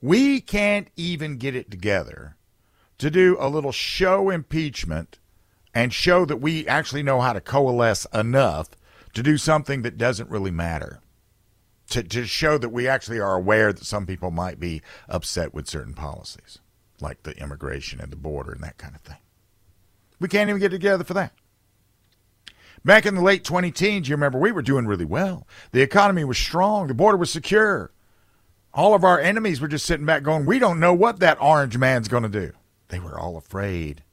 We can't even get it together to do a little show impeachment and show that we actually know how to coalesce enough to do something that doesn't really matter. To, to show that we actually are aware that some people might be upset with certain policies, like the immigration and the border and that kind of thing. We can't even get together for that. Back in the late 20 teens, you remember, we were doing really well. The economy was strong, the border was secure. All of our enemies were just sitting back going, We don't know what that orange man's going to do. They were all afraid.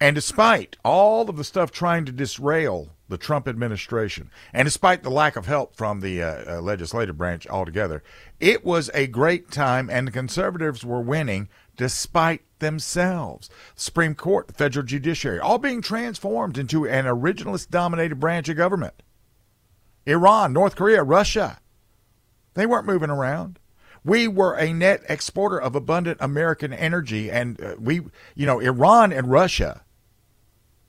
And despite all of the stuff trying to disrail the Trump administration, and despite the lack of help from the uh, uh, legislative branch altogether, it was a great time, and the conservatives were winning despite themselves. The Supreme Court, the federal judiciary, all being transformed into an originalist dominated branch of government. Iran, North Korea, Russia, they weren't moving around. We were a net exporter of abundant American energy, and uh, we, you know, Iran and Russia,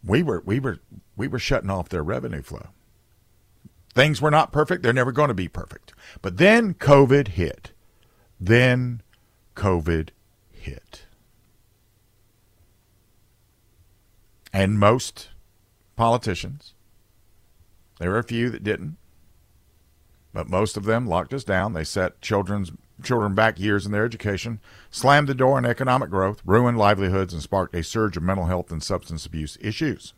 we were we were we were shutting off their revenue flow. Things were not perfect; they're never going to be perfect. But then COVID hit. Then COVID hit, and most politicians, there were a few that didn't, but most of them locked us down. They set children's children back years in their education, slammed the door on economic growth, ruined livelihoods, and sparked a surge of mental health and substance abuse issues.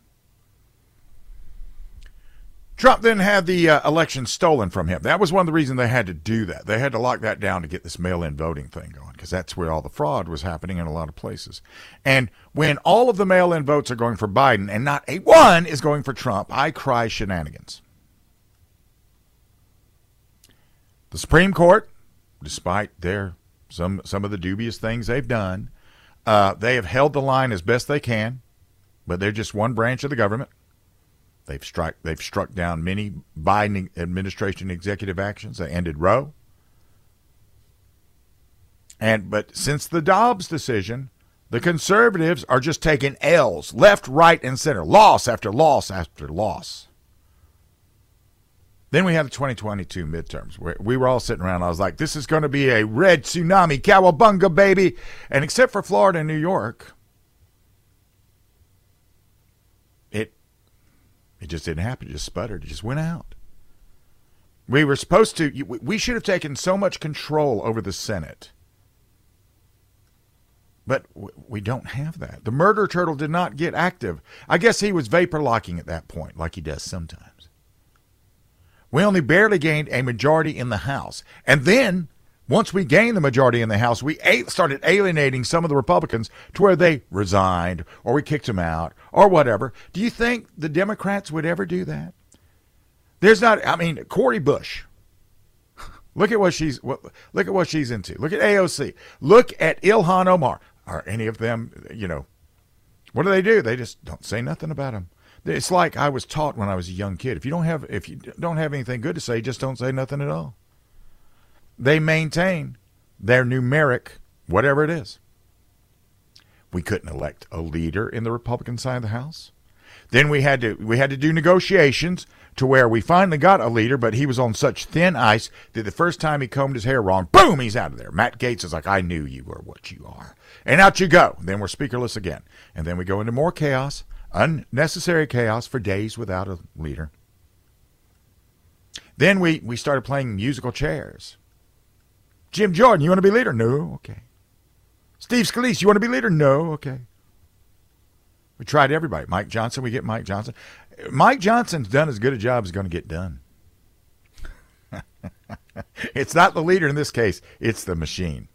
Trump then had the uh, election stolen from him. That was one of the reasons they had to do that. They had to lock that down to get this mail in voting thing going because that's where all the fraud was happening in a lot of places. And when all of the mail in votes are going for Biden and not a one is going for Trump, I cry shenanigans. The Supreme Court despite their some some of the dubious things they've done. Uh, they have held the line as best they can, but they're just one branch of the government. They've struck they've struck down many Biden administration executive actions. They ended Roe. And but since the Dobbs decision, the conservatives are just taking L's left, right, and center, loss after loss after loss. Then we had the 2022 midterms where we were all sitting around. I was like, this is going to be a red tsunami, cowabunga, baby. And except for Florida and New York, it it just didn't happen. It just sputtered. It just went out. We were supposed to, we should have taken so much control over the Senate. But we don't have that. The murder turtle did not get active. I guess he was vapor locking at that point, like he does sometimes. We only barely gained a majority in the House. And then, once we gained the majority in the House, we started alienating some of the Republicans to where they resigned or we kicked them out or whatever. Do you think the Democrats would ever do that? There's not, I mean, Cori Bush. Look at what she's look at what she's into. Look at AOC. Look at Ilhan Omar. Are any of them, you know, what do they do? They just don't say nothing about them. It's like I was taught when I was a young kid. If you don't have if you don't have anything good to say, just don't say nothing at all. They maintain their numeric whatever it is. We couldn't elect a leader in the Republican side of the House. Then we had to we had to do negotiations to where we finally got a leader, but he was on such thin ice that the first time he combed his hair wrong, boom, he's out of there. Matt Gaetz is like, I knew you were what you are. And out you go. Then we're speakerless again. And then we go into more chaos unnecessary chaos for days without a leader. Then we, we started playing musical chairs. Jim Jordan, you want to be leader? No, okay. Steve Scalise, you want to be leader? No, okay. We tried everybody. Mike Johnson, we get Mike Johnson. Mike Johnson's done as good a job as going to get done. it's not the leader in this case, it's the machine.